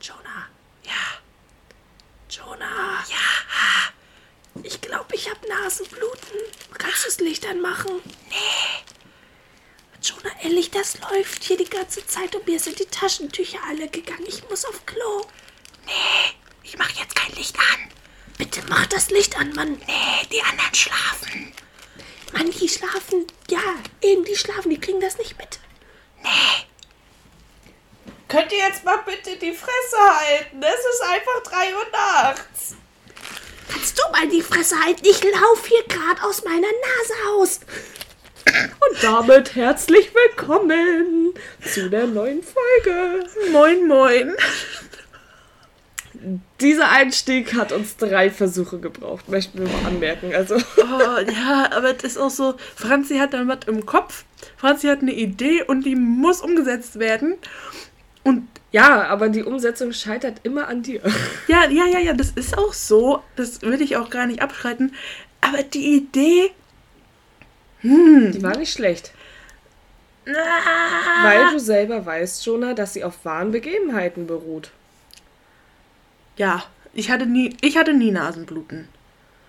Jonah, Ja. Jonah, Ja. ich glaube, ich habe Nasenbluten. Kannst du das Licht anmachen? Nee. Jonah, ehrlich, das läuft hier die ganze Zeit und mir sind die Taschentücher alle gegangen. Ich muss auf Klo. Nee, ich mache jetzt kein Licht an. Bitte mach das Licht an, Mann. Nee, die anderen schlafen. Mann, die schlafen. Ja, eben, die schlafen. Die kriegen das nicht mit. Könnt ihr jetzt mal bitte die Fresse halten? Es ist einfach 3 Uhr nachts. Kannst du mal die Fresse halten? Ich lauf hier gerade aus meiner Nase aus. Und damit herzlich willkommen zu der neuen Folge. Moin, moin. Dieser Einstieg hat uns drei Versuche gebraucht, möchten wir mal anmerken. Also, Oh, ja, aber das ist auch so. Franzi hat dann was im Kopf. Franzi hat eine Idee und die muss umgesetzt werden. Und ja, aber die Umsetzung scheitert immer an dir. ja, ja, ja, ja, das ist auch so. Das will ich auch gar nicht abschreiten. Aber die Idee. Die war nicht schlecht. Ah, Weil du selber weißt, Jonah, dass sie auf wahren Begebenheiten beruht. ja, ich hatte nie, ich hatte nie Nasenbluten.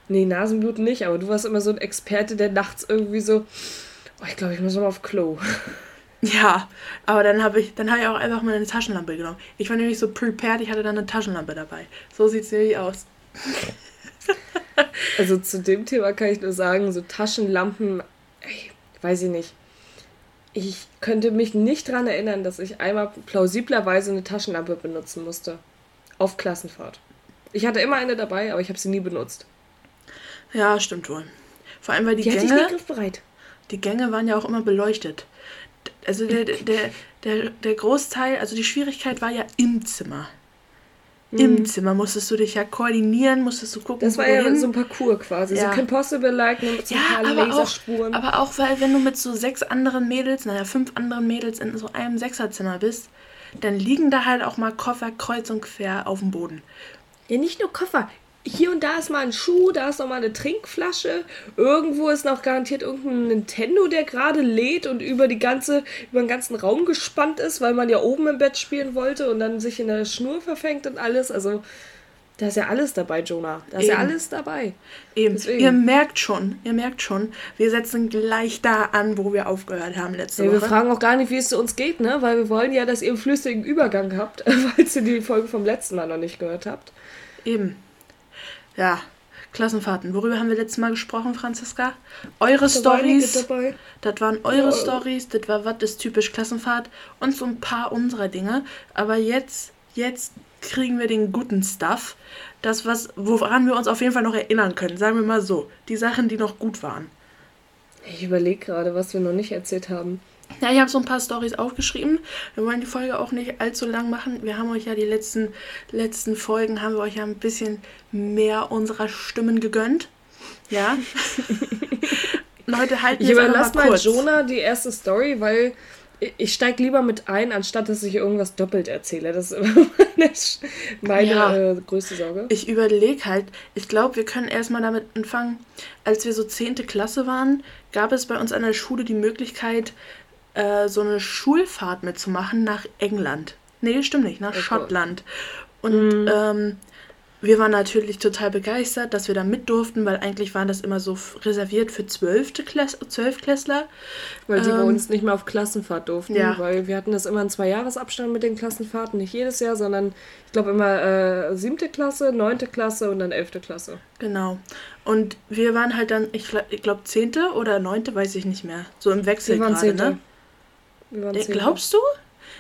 Nee, Nasenbluten nicht, aber du warst immer so ein Experte, der nachts irgendwie so, oh, ich glaube, ich muss noch mal auf Klo. Ja, aber dann habe ich, dann habe ich auch einfach mal eine Taschenlampe genommen. Ich war nämlich so prepared, ich hatte dann eine Taschenlampe dabei. So sieht es nämlich aus. Also zu dem Thema kann ich nur sagen, so Taschenlampen, ey, weiß ich nicht. Ich könnte mich nicht daran erinnern, dass ich einmal plausiblerweise eine Taschenlampe benutzen musste. Auf Klassenfahrt. Ich hatte immer eine dabei, aber ich habe sie nie benutzt. Ja, stimmt wohl. Vor allem, weil die, Die hatte ich nie Gänge, griffbereit. die Gänge waren ja auch immer beleuchtet. Also der, der, der, der Großteil, also die Schwierigkeit war ja im Zimmer. Im Zimmer musstest du dich ja koordinieren, musstest du gucken, Das war ja wohin. so ein Parcours quasi. Ja. So Kim Possible-like, nur mit so ein Ja, paar aber auch, Laserspuren. aber auch, weil wenn du mit so sechs anderen Mädels, naja, fünf anderen Mädels in so einem Sechserzimmer bist, dann liegen da halt auch mal Koffer kreuz und quer auf dem Boden. Ja, nicht nur Koffer. Hier und da ist mal ein Schuh, da ist noch mal eine Trinkflasche. Irgendwo ist noch garantiert irgendein Nintendo, der gerade lädt und über die ganze, über den ganzen Raum gespannt ist, weil man ja oben im Bett spielen wollte und dann sich in der Schnur verfängt und alles. Also, da ist ja alles dabei, Jonah. Da ist ja Eben. alles dabei. Eben, Deswegen. ihr merkt schon, ihr merkt schon, wir setzen gleich da an, wo wir aufgehört haben letzte Ja, wir Woche. fragen auch gar nicht, wie es zu uns geht, ne? Weil wir wollen ja, dass ihr einen flüssigen Übergang habt, falls ihr die Folge vom letzten Mal noch nicht gehört habt. Eben. Ja, Klassenfahrten. Worüber haben wir letztes Mal gesprochen, Franziska? Eure Da Stories. Das waren eure Ja. Stories, das war was ist typisch Klassenfahrt und so ein paar unserer Dinge. Aber jetzt, jetzt kriegen wir den guten Stuff. Das, was, woran wir uns auf jeden Fall noch erinnern können. Sagen wir mal so. Die Sachen, die noch gut waren. Ich überlege gerade, was wir noch nicht erzählt haben. Ja, ich habe so ein paar Stories aufgeschrieben. Wir wollen die Folge auch nicht allzu lang machen. Wir haben euch ja die letzten, letzten Folgen, haben wir euch ja ein bisschen mehr unserer Stimmen gegönnt. Ja. Und heute halten Ich wir es überlasse mal mal. Jonah die erste Story, weil ich- ich steige lieber mit ein, anstatt dass ich irgendwas doppelt erzähle. Das ist immer meine, meine Ja. äh, größte Sorge. Ich überlege halt, ich glaube, wir können erstmal damit anfangen. Als wir so 10. Klasse waren, gab es bei uns an der Schule die Möglichkeit, äh, so eine Schulfahrt mitzumachen nach England. Nee, stimmt nicht, nach Gott. Schottland. Und ähm, wir waren natürlich total begeistert, dass wir da mit durften, weil eigentlich waren das immer so reserviert für 12. Klass Zwölfklässler. Weil die bei ähm, uns nicht mehr auf Klassenfahrt durften. ja. Weil wir hatten das immer in zwei Jahresabstand mit den Klassenfahrten. Nicht jedes Jahr, sondern ich glaube immer äh, siebte Klasse, neunte Klasse und dann elfte Klasse. Genau. Und wir waren halt dann, ich, gl- ich glaube, 10. oder 9. weiß ich nicht mehr. So im Wechsel gerade, zehnte. ne? Wir waren Äh, zehnte. Glaubst du?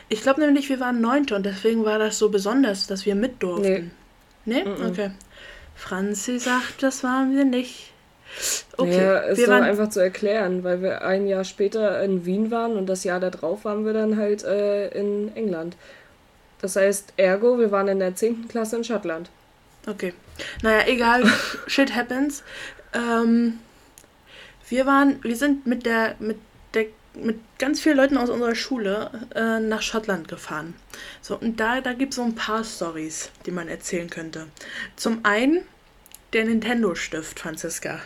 Ich glaube nämlich, wir waren neunte und deswegen war das so besonders, dass wir mit durften. Nee? Okay. Franzi sagt, das waren wir nicht. Okay. Ja, ist wir doch waren, einfach zu erklären, weil wir ein Jahr später in Wien waren und das Jahr darauf waren wir dann halt äh, in England. Das heißt, ergo, wir waren in der 10. Klasse in Schottland. okay. Naja, egal. Shit happens. Ähm, wir waren, wir sind mit der, mit der, mit ganz vielen Leuten aus unserer Schule äh, nach Schottland gefahren. So, und da, da gibt es so ein paar Stories, die man erzählen könnte. Zum einen der Nintendo-Stift, Franziska.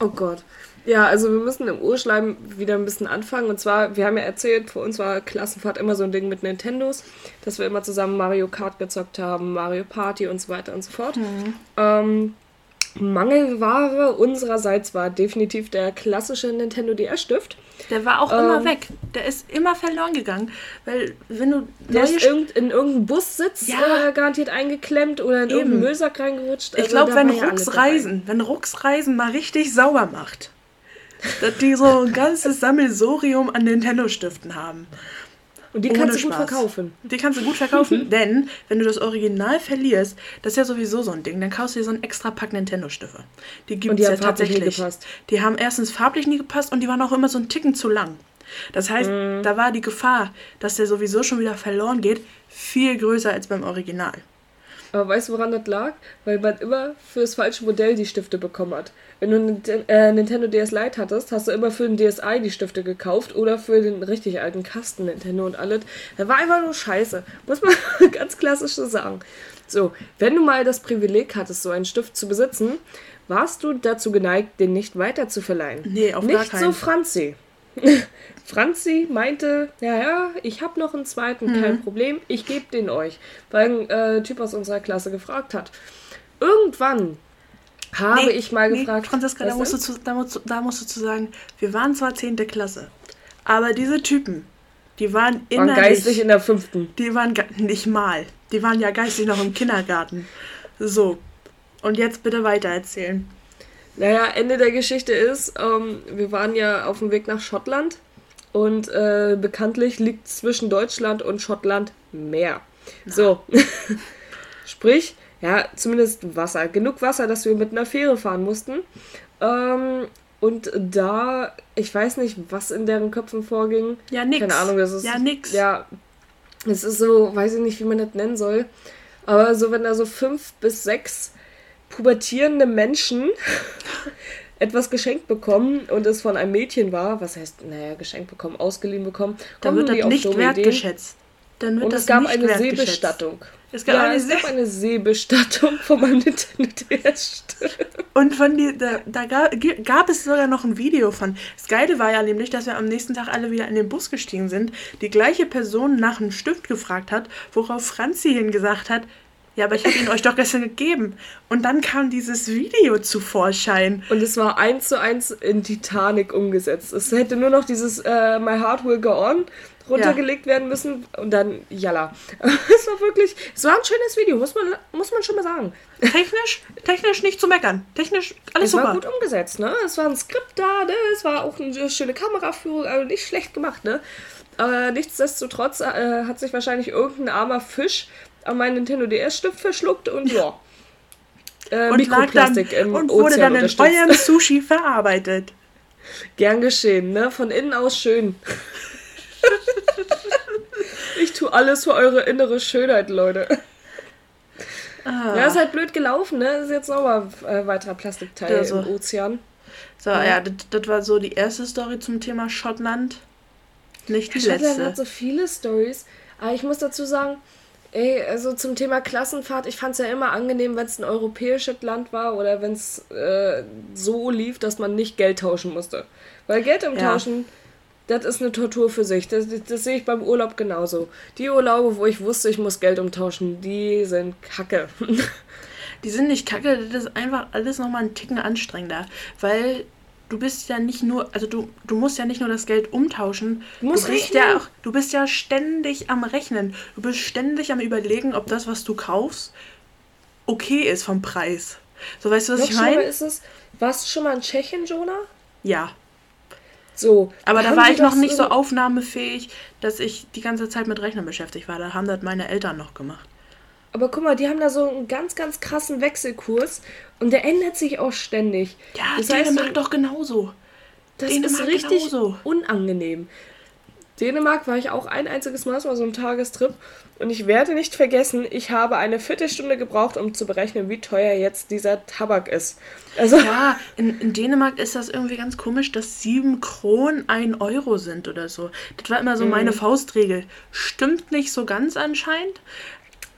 Oh Gott. Ja, also wir müssen im Urschleim wieder ein bisschen anfangen. Und zwar, wir haben ja erzählt, für uns war Klassenfahrt immer so ein Ding mit Nintendos, dass wir immer zusammen Mario Kart gezockt haben, Mario Party und so weiter und so fort. Ähm, Mangelware unsererseits war definitiv der klassische Nintendo DS-Stift. Der war auch immer Ähm. weg. Der ist immer verloren gegangen. Weil, wenn du Der ist irgend, in irgendeinen Bussitz Ja. äh, garantiert eingeklemmt oder in irgendeinen Eben. Müllsack reingerutscht. Ich Also glaube, wenn ja. Reisen, wenn Rux Reisen mal richtig sauer macht, dass die so ein ganzes Sammelsorium an Nintendo-Stiften haben. Und die kannst du gut Spaß. verkaufen. Die kannst du gut verkaufen, denn wenn du das Original verlierst, das ist ja sowieso so ein Ding, dann kaufst du dir so einen extra Pack Nintendo-Stifte. Die gibt es ja tatsächlich. Die haben erstens farblich nie gepasst und die waren auch immer so einen Ticken zu lang. Das heißt, Mhm. da war die Gefahr, dass der sowieso schon wieder verloren geht, viel größer als beim Original. Aber weißt du, woran das lag? Weil man immer für das falsche Modell die Stifte bekommen hat. Wenn du einen äh, Nintendo DS Lite hattest, hast du immer für den DSi die Stifte gekauft oder für den richtig alten Kasten Nintendo und alles. Das war einfach nur scheiße. Muss man ganz klassisch so sagen. So, wenn du mal das Privileg hattest, so einen Stift zu besitzen, warst du dazu geneigt, den nicht weiter zu verleihen. Nee, auf nicht gar keinen. so Franzi. Franzi meinte, ja, ja, ich habe noch einen zweiten, Mhm. kein Problem, ich gebe den euch. Weil ein äh, Typ aus unserer Klasse gefragt hat. Irgendwann habe ich mal gefragt. Franziska, da musst, zu, da, musst, da musst du zu sagen, wir waren zwar 10. Klasse, aber diese Typen, die waren waren innerlich... geistig in der fünften. Die waren nicht mal. Die waren ja geistig noch im Kindergarten. So. Und jetzt bitte weiter erzählen. Naja, Ende der Geschichte ist, ähm, wir waren ja auf dem Weg nach Schottland und äh, bekanntlich liegt zwischen Deutschland und Schottland Meer. So. Sprich, ja, zumindest Wasser. Genug Wasser, dass wir mit einer Fähre fahren mussten. Ähm, und da, ich weiß nicht, was in deren Köpfen vorging. Ja, nix. Keine Ahnung, das ist. Ja, nix. Ja, es ist so, weiß ich nicht, wie man das nennen soll. Aber so, wenn da so fünf bis sechs pubertierende Menschen etwas geschenkt bekommen und es von einem Mädchen war, was heißt, naja, geschenkt bekommen, ausgeliehen bekommen, Dann wird das nicht wertgeschätzt. Dann wird Und das es gab nicht eine. Seebestattung. Es gab ja, eine es gab See eine Seebestattung von meinem Nintendo DS. Und von die, da, da gab, gab es sogar noch ein Video von. Das Geile war ja nämlich, dass wir am nächsten Tag alle wieder in den Bus gestiegen sind. Die gleiche Person nach einem Stift gefragt hat, worauf Franzi hingesagt hat, ja, aber ich habe ihn euch doch gestern gegeben. Und dann kam dieses Video zu Vorschein. Und es war eins zu eins in Titanic umgesetzt. Es hätte nur noch dieses äh, My Heart Will Go On runtergelegt werden müssen und dann jalla. Es war wirklich, es war ein schönes Video, muss man, muss man schon mal sagen. Technisch, technisch nicht zu meckern. Technisch alles Es super. war gut umgesetzt, ne? Es war ein Skript da, ne? Es war auch eine schöne Kameraführung, also nicht schlecht gemacht, ne? Aber nichtsdestotrotz äh, hat sich wahrscheinlich irgendein armer Fisch an meinen Nintendo DS-Stift verschluckt und ja. Äh, und lag dann Mikroplastik im und wurde Ozean dann in eurem Sushi verarbeitet. Gern geschehen, ne? Von innen aus schön. ich tue alles für eure innere Schönheit, Leute. Ah. Ja, ist halt blöd gelaufen, ne? Ist jetzt nochmal ein äh, weiterer Plastikteil Ja, so. im Ozean. So, ja, das, das war so die erste Story zum Thema Schottland. Nicht die Schottland letzte. hat so viele Stories. Aber ich muss dazu sagen, ey, also zum Thema Klassenfahrt, ich fand es ja immer angenehm, wenn es ein europäisches Land war oder wenn es äh, so lief, dass man nicht Geld tauschen musste. Weil Geld umtauschen, das ist eine Tortur für sich. Das, das, das sehe ich beim Urlaub genauso. Die Urlaube, wo ich wusste, ich muss Geld umtauschen, die sind kacke. Die sind nicht kacke, das ist einfach alles nochmal einen Ticken anstrengender. Weil du bist ja nicht nur, also du, du musst ja nicht nur das Geld umtauschen, Du musst bist rechnen. ja auch, du bist ja ständig am Rechnen. Du bist ständig am überlegen, ob das, was du kaufst, okay ist vom Preis. So weißt du, was Noch ich meine? ist es, warst du schon mal in Tschechien, Jonah? Ja. So. Aber da war ich noch nicht so aufnahmefähig, dass ich die ganze Zeit mit Rechnen beschäftigt war. Da haben das meine Eltern noch gemacht. Aber guck mal, die haben da so einen ganz, ganz krassen Wechselkurs und der ändert sich auch ständig. Ja, das Dänemark heißt, doch genauso. Das Dänemark ist richtig genauso. unangenehm. Dänemark war ich auch ein einziges Mal, es war so ein Tagestrip. Und ich werde nicht vergessen, ich habe eine Viertelstunde gebraucht, um zu berechnen, wie teuer jetzt dieser Tabak ist. Also, Ja, in, in Dänemark ist das irgendwie ganz komisch, dass 7 Kronen 1 Euro sind oder so. Das war immer so Mhm. meine Faustregel. Stimmt nicht so ganz anscheinend,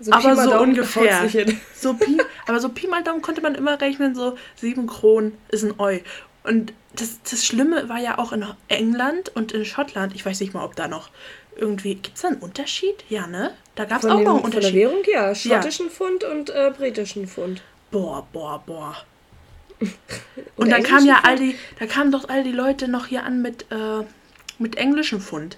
so aber so Daumen ungefähr. So Pi, aber so Pi mal Daumen konnte man immer rechnen, so 7 Kronen ist ein Eu. Und das, das Schlimme war ja auch in England und in Schottland. Ich weiß nicht mal, ob da noch irgendwie. Gibt es da einen Unterschied? Ja, ne? Da gab es auch dem, noch einen Von der Unterschied. Währung, ja. Schottischen Pfund und äh, britischen Pfund. Boah, boah, boah. Und Und dann kamen ja all die, da kamen doch all die Leute noch hier an mit, äh, mit englischem Pfund.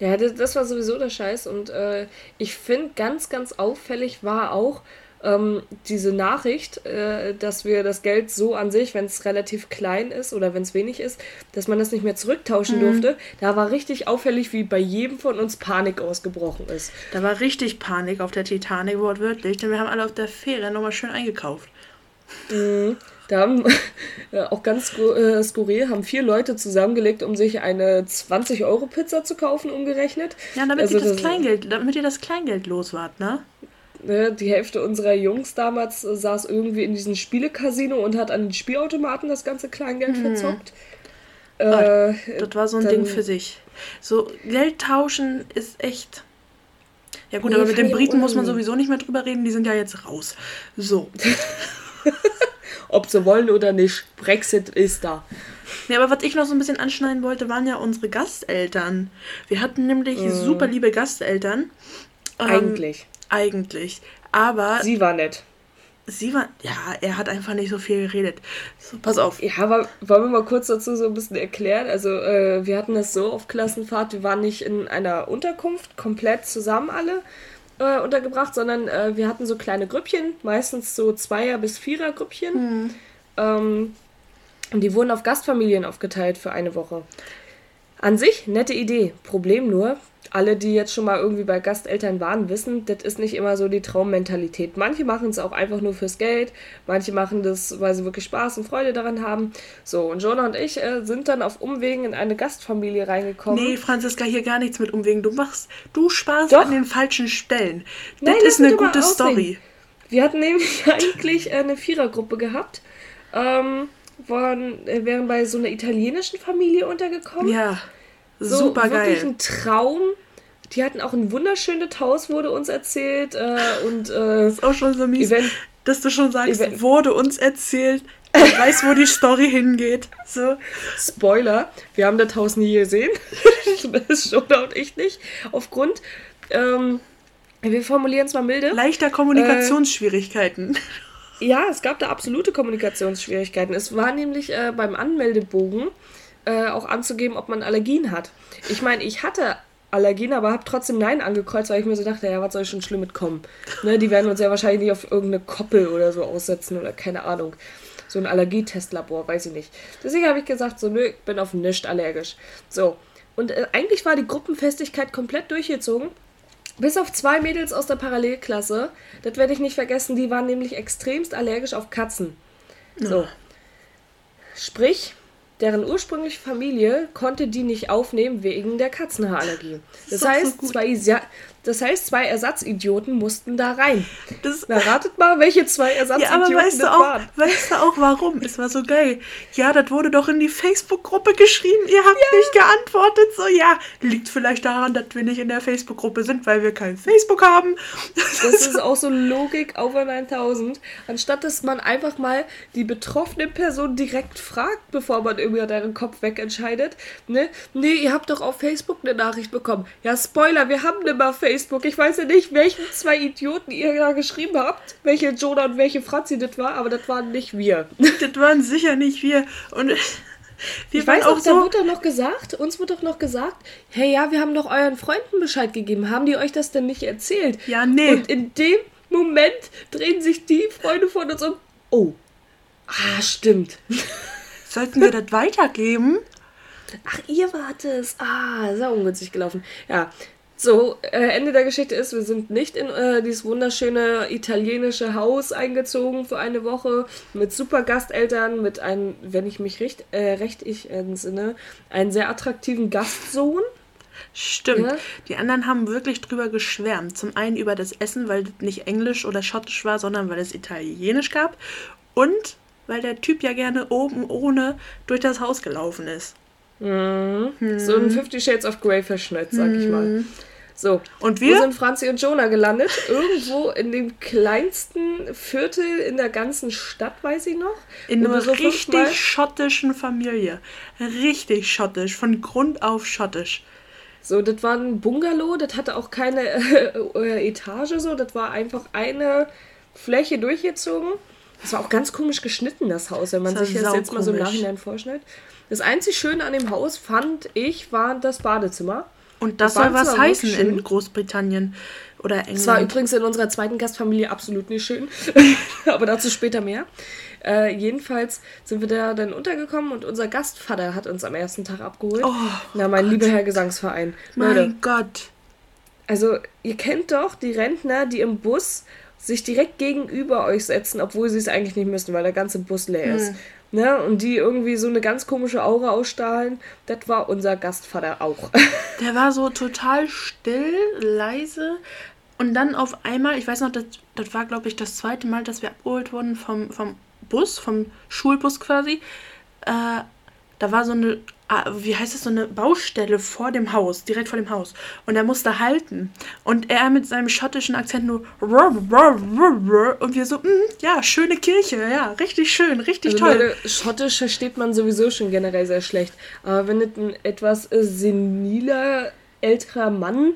Ja, das, das war sowieso der Scheiß. Und äh, ich finde, ganz, ganz auffällig war auch ähm, diese Nachricht, äh, dass wir das Geld so an sich, wenn es relativ klein ist oder wenn es wenig ist, dass man das nicht mehr zurücktauschen durfte. Da war richtig auffällig, wie bei jedem von uns Panik ausgebrochen ist. Da war richtig Panik auf der Titanic, wortwörtlich, denn wir haben alle auf der Fähre nochmal schön eingekauft. Da haben äh, auch ganz äh, skurril, haben vier Leute zusammengelegt, um sich eine 20-Euro-Pizza zu kaufen, umgerechnet. Ja, damit Also ihr das, das- Kleingeld, damit ihr das Kleingeld los wart, ne? Ne, die Hälfte unserer Jungs damals äh, saß irgendwie in diesem Spielecasino und hat an den Spielautomaten das ganze Kleingeld verzockt. Äh. Ah, Das war so ein Ding für sich. So, Geld tauschen ist echt. Ja gut, Nee, aber mit den Briten muss man sowieso nicht mehr drüber reden, die sind ja jetzt raus. So. ob sie wollen oder nicht, Brexit ist da. Ja, aber was ich noch so ein bisschen anschneiden wollte, waren ja unsere Gasteltern. Wir hatten nämlich super liebe Gasteltern. Ähm, Eigentlich. Eigentlich. Aber sie, Sie war nett. war. Ja, er hat einfach nicht so viel geredet. So, pass auf. Ja, aber wollen wir mal kurz dazu so ein bisschen erklären? Also, äh, wir hatten das so auf Klassenfahrt, wir waren nicht in einer Unterkunft komplett zusammen alle äh, untergebracht, sondern äh, wir hatten so kleine Grüppchen, meistens so Zweier- bis Vierer-Grüppchen. Ähm, und die wurden auf Gastfamilien aufgeteilt für eine Woche. An sich, nette Idee. Problem nur, alle, die jetzt schon mal irgendwie bei Gasteltern waren, wissen, das ist nicht immer so die Traummentalität. Manche machen es auch einfach nur fürs Geld, manche machen das, weil sie wirklich Spaß und Freude daran haben. So, und Jonah und ich äh, sind dann auf Umwegen in eine Gastfamilie reingekommen. Nee, Franziska, hier gar nichts mit Umwegen. Du machst, du sparst Doch. an den falschen Stellen. Nein, das ist eine gute. Story. Wir hatten nämlich eigentlich eine Vierergruppe gehabt. Ähm, waren, äh, wären bei so einer italienischen Familie untergekommen. Ja, So, super Wirklich geil. ein Traum. Die hatten auch ein wunderschönes Haus, wurde uns erzählt. Äh, und äh, Ist auch schon so mies, Event- dass du schon sagst, Event- wurde uns erzählt. Ich weiß, wo die Story hingeht. So. Spoiler, wir haben das Haus nie gesehen. das Jonah und ich nicht. Aufgrund, ähm, wir formulieren es mal milde. Leichter Kommunikationsschwierigkeiten. Ja, es gab da absolute Kommunikationsschwierigkeiten. Es war nämlich äh, beim Anmeldebogen äh, auch anzugeben, ob man Allergien hat. Ich meine, ich hatte Allergien, aber habe trotzdem Nein angekreuzt, weil ich mir so dachte, ja, was soll schon schlimm mitkommen? Ne, die werden uns ja wahrscheinlich nicht auf irgendeine Koppel oder so aussetzen oder keine Ahnung. So ein Allergietestlabor, weiß ich nicht. Deswegen habe ich gesagt, so, nö, ich bin auf nichts allergisch. So. Und äh, eigentlich war die Gruppenfestigkeit komplett durchgezogen. Bis auf zwei Mädels aus der Parallelklasse, das werde ich nicht vergessen, die waren nämlich extremst allergisch auf Katzen. So. Sprich, deren ursprüngliche Familie konnte die nicht aufnehmen wegen der Katzenhaarallergie. Das, so heißt, zwei, Isa- das heißt, zwei Ersatzidioten mussten da rein. Das, Na, ratet mal, welche zwei ja, Ersatzidioten aber weißt das du, auch, waren. weißt du auch warum? Es war so geil. Ja, das wurde doch in die Facebook-Gruppe geschrieben. Ihr habt nicht geantwortet. So, ja, liegt vielleicht daran, dass wir nicht in der Facebook-Gruppe sind, weil wir kein Facebook haben. Das ist auch so Logik over 9000. Anstatt dass man einfach mal die betroffene Person direkt fragt, bevor man über deren Kopf wegentscheidet. Ne? Nee, ihr habt doch auf Facebook eine Nachricht bekommen. Ja, Spoiler, wir haben nicht mal Facebook. Ich weiß ja nicht, welchen zwei Idioten ihr da geschrieben habt. Welche Jonah und welche Franzi das war, aber das waren nicht wir. das waren sicher nicht wir. Und wir Ich weiß auch auch, da so. wurde doch noch gesagt, uns wird doch noch gesagt, hey, ja, wir haben doch euren Freunden Bescheid gegeben. Haben die euch das denn nicht erzählt? Ja, nee. Und in dem Moment drehen sich die Freunde von uns um. Oh. Ah, stimmt. Sollten wir das weitergeben? Ach, ihr wart es. Ah, sehr ungünstig gelaufen. Ja. So, äh, Ende der Geschichte ist, wir sind nicht in äh, dieses wunderschöne italienische Haus eingezogen für eine Woche mit super Gasteltern, mit einem, wenn ich mich recht, äh, recht ich entsinne, einen sehr attraktiven Gastsohn. Stimmt. Ja. Die anderen haben wirklich drüber geschwärmt. Zum einen über das Essen, weil das nicht englisch oder schottisch war, sondern weil es italienisch gab. Und weil der Typ ja gerne oben ohne durch das Haus gelaufen ist. So ein Fifty Shades of Grey Verschnitt, sag ich mal. So, Und wo wir? sind Franzi und Jonah gelandet? Irgendwo in dem kleinsten Viertel in der ganzen Stadt, weiß ich noch. In Wo einer so richtig schottischen Familie. Richtig schottisch, von Grund auf schottisch. So, das war ein Bungalow, das hatte auch keine äh, Etage so, das war einfach eine Fläche durchgezogen. Das war auch ganz komisch geschnitten, das Haus, wenn man Das sich das jetzt mal so im. Nachhinein vorstellt. Das einzig Schöne an dem Haus, fand ich, war das Badezimmer. Und das Das soll was heißen in. Großbritannien oder England. Es war übrigens in unserer zweiten Gastfamilie absolut nicht schön, aber dazu später mehr. Äh, jedenfalls sind wir da dann untergekommen und unser Gastvater hat uns am ersten Tag abgeholt. Oh, Na, mein lieber Herr Gesangsverein. mein Leute, Gott. also ihr kennt doch die Rentner, die im Bus sich direkt gegenüber euch setzen, obwohl sie es eigentlich nicht müssen, weil der ganze Bus leer ist. Ne? Und die irgendwie so eine ganz komische Aura ausstrahlen. Das war unser Gastvater auch. Der war so total still, leise. Und dann auf einmal, ich weiß noch, das, das war, glaube ich, das zweite Mal, dass wir abgeholt wurden vom, vom Bus, vom Schulbus quasi. Äh, da war so eine, wie heißt das, so eine Baustelle vor dem Haus, direkt vor dem Haus. Und er musste halten. Und er mit seinem schottischen Akzent nur und wir so, "Mm, ja, schöne Kirche, ja, richtig schön, richtig Also toll. Leute, Schottisch versteht man sowieso schon generell sehr schlecht. Aber wenn es ein etwas seniler, älterer Mann,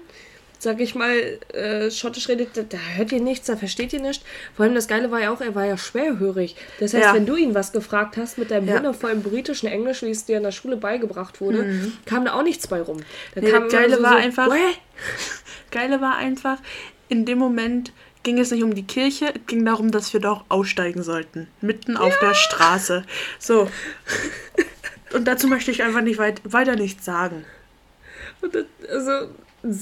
sag ich mal, äh, Schottisch redet, da, da hört ihr nichts, da versteht ihr nichts. Vor allem das Geile war ja auch, er war ja schwerhörig. Das heißt, Ja. wenn du ihn was gefragt hast mit deinem Ja. wundervollen britischen Englisch, wie es dir in der Schule beigebracht wurde, kam da auch nichts bei rum. Da Mhm. Nee, kam das Geile so, war so, einfach- "Wäh?" Geile war einfach, in dem Moment ging es nicht um die Kirche, es ging darum, dass wir doch aussteigen sollten. Mitten auf der Straße. So. Und dazu möchte ich einfach nicht weit, weiter nichts sagen. Das, also,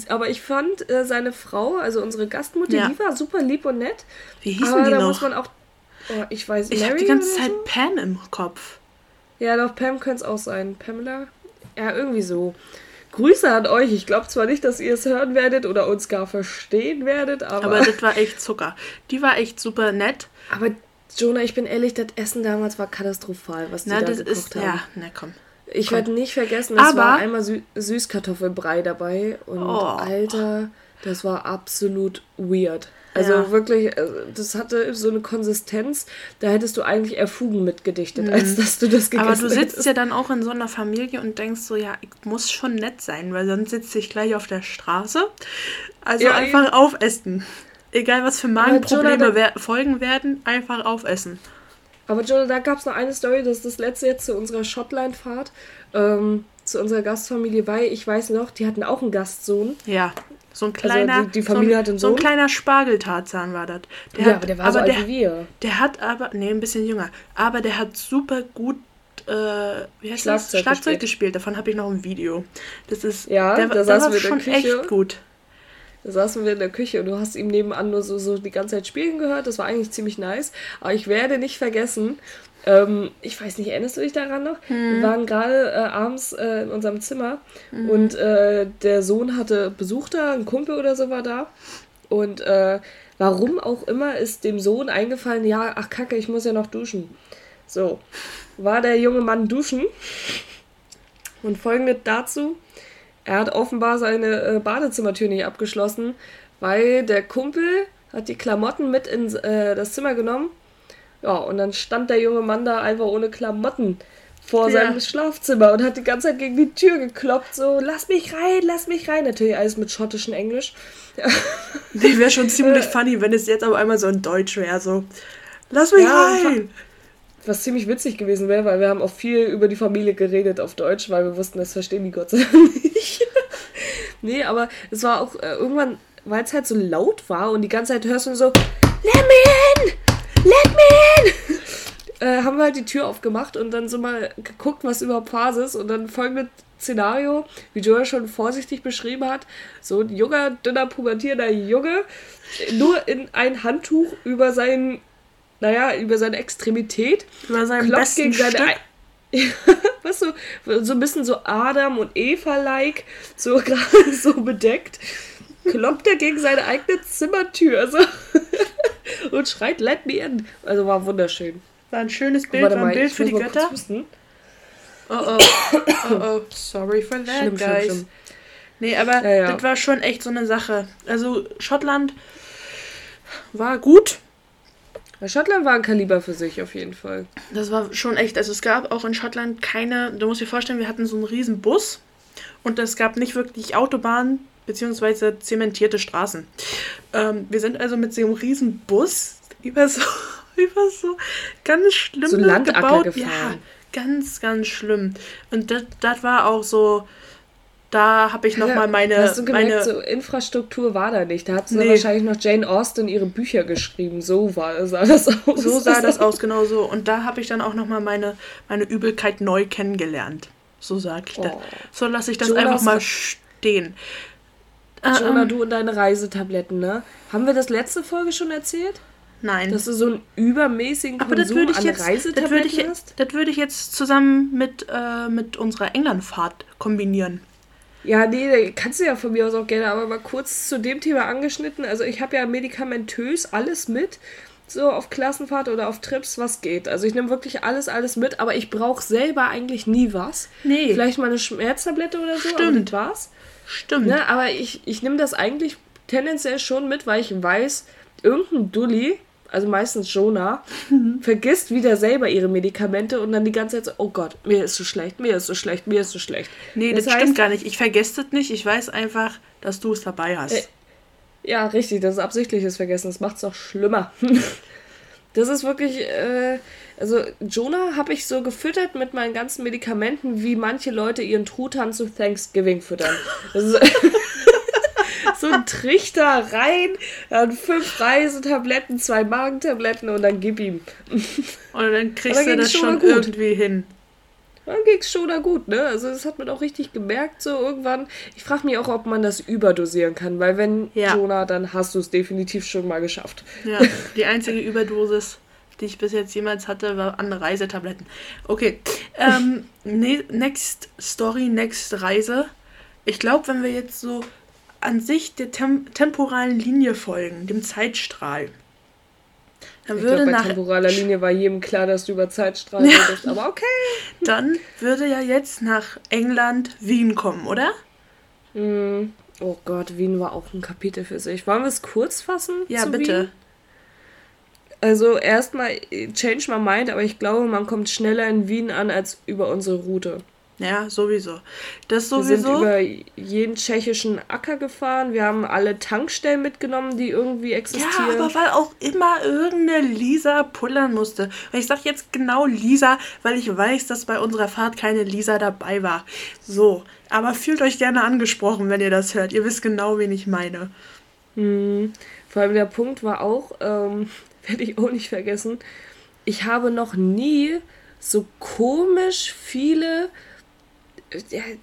aber ich fand äh, seine Frau, also unsere Gastmutter, Ja. die war super lieb und nett. Wie hießen aber die da noch? muss man auch, oh, ich weiß, ich habe die ganze Zeit so? Pam im Kopf. Ja, doch, Pam könnte es auch sein. Pamela? Ja, irgendwie so. Grüße an euch. Ich glaube zwar nicht, dass ihr es hören werdet oder uns gar verstehen werdet, aber. Aber das war echt Zucker. Die war echt super nett. aber Jonah, ich bin ehrlich, das Essen damals war katastrophal, was die Na, da das gekocht ist. haben. Ja, na komm. Ich werde nicht vergessen, es Aber- war einmal Sü Süßkartoffelbrei dabei und Oh. Alter, das war absolut weird. Also Ja. wirklich, äh, das hatte so eine Konsistenz, da hättest du eigentlich eher Fugen mitgedichtet, als dass du das gegessen Mhm. Aber du sitzt hättest. ja dann auch in so einer Familie und denkst so, ja, ich muss schon nett sein, weil sonst sitze ich gleich auf der Straße. Also Ja, einfach aufessen. Egal was für Magenprobleme folgen werden, einfach aufessen. Aber Jonah, da gab es noch eine Story, das ist das letzte jetzt zu unserer Schottland-Fahrt, ähm, zu unserer Gastfamilie, weil ich weiß noch, die hatten auch einen Gastsohn. Ja. So ein kleiner, Also die- die Familie so ein, hat einen so ein Sohn? kleiner Spargeltarzan war das. Der ja, hat, aber der war so alt wie wir. Der hat aber, nee, ein bisschen jünger, aber der hat super gut, äh, wie heißt das? Schlagzeug Schlagzeug gespielt. gespielt. Davon habe ich noch ein Video. Das ist, Ja, der, da der war schon echt gut. Da saßen wir in der Küche und du hast ihm nebenan nur so, so die ganze Zeit spielen gehört. Das war eigentlich ziemlich nice. Aber ich werde nicht vergessen, ähm, ich weiß nicht, erinnerst du dich daran noch? Hm. Wir waren gerade äh, abends äh, in unserem Zimmer und äh, der Sohn hatte Besuch da, ein Kumpel oder so war da. Und äh, warum auch immer ist dem Sohn eingefallen, ja, ach kacke, ich muss ja noch duschen. So, war der junge Mann duschen. Und folgendes dazu. Er hat offenbar seine äh, Badezimmertür nicht abgeschlossen, weil der Kumpel hat die Klamotten mit in äh, das Zimmer genommen. Ja, und dann stand der junge Mann da einfach ohne Klamotten vor Ja. seinem Schlafzimmer und hat die ganze Zeit gegen die Tür geklopft, so, lass mich rein, lass mich rein. Natürlich alles mit schottischem Englisch. Die wäre schon ziemlich funny, wenn es jetzt aber einmal so in Deutsch wäre, so. Lass mich Ja, rein! Was ziemlich witzig gewesen wäre, weil wir haben auch viel über die Familie geredet auf Deutsch, weil wir wussten, das verstehen die Gott sei Dank nicht. nee, aber es war auch äh, irgendwann, weil es halt so laut war und die ganze Zeit hörst du so, let me in! Let me in! äh, haben wir halt die Tür aufgemacht und dann so mal geguckt, was überhaupt Phase ist und dann folgendes Szenario, wie Joel schon vorsichtig beschrieben hat, so ein junger, dünner, pubertierender Junge, nur in ein Handtuch über seinen, naja, über seine Extremität Über seinem klopft besten gegen seine Stück. Was so, so ein bisschen so Adam und Eva-like, so gerade so bedeckt, kloppt er gegen seine eigene Zimmertür so, und schreit, let me in. Also war wunderschön. War ein schönes Bild, war ein mal, Bild für die Götter. Oh oh. Oh oh. Sorry for that, Schlimm, schlimm, guys. schlimm. Nee, aber Ja, ja. das war schon echt so eine Sache. Also Schottland war gut. Weil Schottland war ein Kaliber für sich auf jeden Fall. Das war schon echt. Also es gab auch in Schottland keine, du musst dir vorstellen, wir hatten so einen riesen Bus und es gab nicht wirklich Autobahnen beziehungsweise zementierte Straßen. Ähm, wir sind also mit so einem riesen Bus über so, über so ganz schlimm So gebaut. gefahren. Ja, ganz, ganz schlimm. Und das, das war auch so, da habe ich nochmal meine, Hast du gemerkt, meine so Infrastruktur war da nicht. Da hat sie Nee. wahrscheinlich noch Jane Austen ihre Bücher geschrieben. So war, sah das aus. So sah das aus, genau so. Und da habe ich dann auch nochmal meine, meine Übelkeit neu kennengelernt. So sag ich das. Oh. So lasse ich das Jonas- einfach mal stehen. Jonah, ähm, du und deine Reisetabletten, ne? Haben wir das letzte Folge schon erzählt? nein. Dass du so einen übermäßigen aber das Konsum würde ich an jetzt, das würde Reisetabletten ich, hast? das würde ich jetzt zusammen mit, äh, mit unserer Englandfahrt kombinieren. Ja, nee, kannst du ja von mir aus auch gerne, aber mal kurz zu dem Thema angeschnitten. Also ich habe ja medikamentös alles mit, so auf Klassenfahrt oder auf Trips, was geht. Also ich nehme wirklich alles, alles mit, aber ich brauche selber eigentlich nie was. Nee. Vielleicht mal eine Schmerztablette oder so, Stimmt. war's. Stimmt. Ne, aber ich, ich nehme das eigentlich tendenziell schon mit, weil ich weiß, irgendein Dulli, also meistens Jonah, vergisst wieder selber ihre Medikamente und dann die ganze Zeit so, oh Gott, mir ist so schlecht, mir ist so schlecht, mir ist so schlecht. Nee, das, stimmt gar nicht. Ich vergesse das nicht. Ich weiß einfach, dass du es dabei hast. Äh, Ja, richtig, das ist absichtliches Vergessen, das macht's doch schlimmer. Das ist wirklich, äh, also Jonah habe ich so gefüttert mit meinen ganzen Medikamenten, wie manche Leute ihren Truthahn zu Thanksgiving füttern. Das ist so ein Trichter rein, dann fünf Reisetabletten, zwei Magentabletten und dann gib ihm. Und dann kriegst Aber du ging's das schon gut. irgendwie hin. Dann ging's schon da gut, ne? Also das hat man auch richtig gemerkt, so irgendwann. Ich frage mich auch, ob man das überdosieren kann, weil wenn Ja. Jonah, dann hast du es definitiv schon mal geschafft. Ja, die einzige Überdosis, die ich bis jetzt jemals hatte, war an Reisetabletten. Okay, ähm, ne, next Story, next Reise. Ich glaube, wenn wir jetzt so an sich der tem temporalen Linie folgen, dem Zeitstrahl, dann Ich würde glaube, bei temporaler Linie war jedem klar, dass du über Zeitstrahlen redest, aber okay. dann würde ja jetzt nach England Wien kommen, oder? Hm. Oh Gott, Wien war auch ein Kapitel für sich. Wollen wir es kurz fassen? Ja, bitte. Wien? Also erstmal äh, change my mind, aber ich glaube, man kommt schneller in Wien an als über unsere Route. Ja, sowieso. Das Wir sind sowieso. über jeden tschechischen Acker gefahren. Wir haben alle Tankstellen mitgenommen, die irgendwie Ja, existieren. aber weil auch immer irgendeine Lisa pullern musste. Und ich sag jetzt genau Lisa, weil ich weiß, dass bei unserer Fahrt keine Lisa dabei war. So, aber fühlt euch gerne angesprochen, wenn ihr das hört. Ihr wisst genau, wen ich meine. Mhm. Vor allem der Punkt war auch, ähm, werde ich auch nicht vergessen, ich habe noch nie so komisch viele, ja,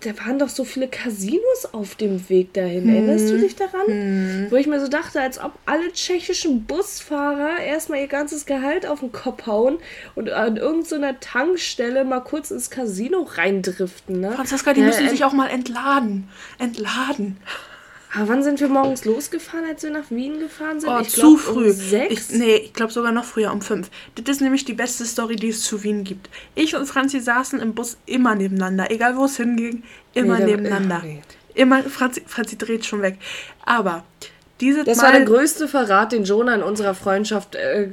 da waren doch so viele Casinos auf dem Weg dahin. Erinnerst du dich daran? Wo ich mir so dachte, als ob alle tschechischen Busfahrer erstmal ihr ganzes Gehalt auf den Kopf hauen und an irgendeiner Tankstelle mal kurz ins Casino reindriften. Ne? Franziska, die Ja, müssen äh, sich auch mal entladen. Entladen. Aber wann sind wir morgens losgefahren, als wir nach Wien gefahren sind? Oh, ich zu glaub, früh. Um sechs? Ich, nee, ich glaube sogar noch früher, um fünf. Das ist nämlich die beste Story, die es zu Wien gibt. Ich und Franzi saßen im Bus immer nebeneinander. Egal wo es hinging, immer Nee, nebeneinander. nee. Immer, Franzi, Franzi dreht schon weg. Aber dieses Das Mal... war der größte Verrat, den Jonah in unserer Freundschaft äh,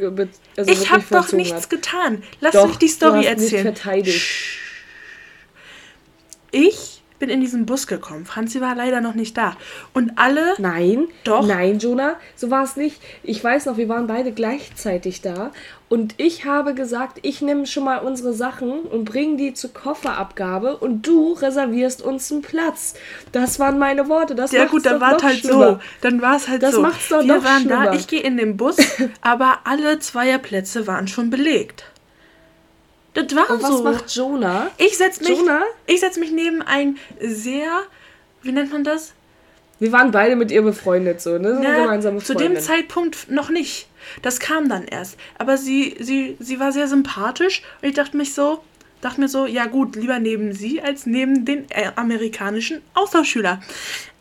also Ich habe doch nichts hat. getan. Lass Doch, mich die Story du hast erzählen. verteidigt. Ich bin in diesen Bus gekommen. Franzi war leider noch nicht da. Und alle. Nein, Doch. Nein, Jonah, so war es nicht. Ich weiß noch, wir waren beide gleichzeitig da. Und ich habe gesagt, ich nehme schon mal unsere Sachen und bringe die zur Kofferabgabe und du reservierst uns einen Platz. Das waren meine Worte. Das Ja gut, dann war es halt schlimmer. so. Dann war es halt Das so. macht's doch Wir noch waren da, schlimmer. ich gehe in den Bus, aber alle Zweierplätze waren schon belegt. Das war Und was so. macht Jonah? ich setz mich, Jonah? ich setz mich neben ein sehr, wie nennt man das? Wir waren beide mit ihr befreundet, so, ne? So eine Ja, gemeinsame zu Freundin. dem Zeitpunkt noch nicht. Das kam dann erst. Aber sie, sie, sie war sehr sympathisch und ich dachte mich so, dachte mir so, ja gut, lieber neben sie als neben den äh, amerikanischen Austauschschüler.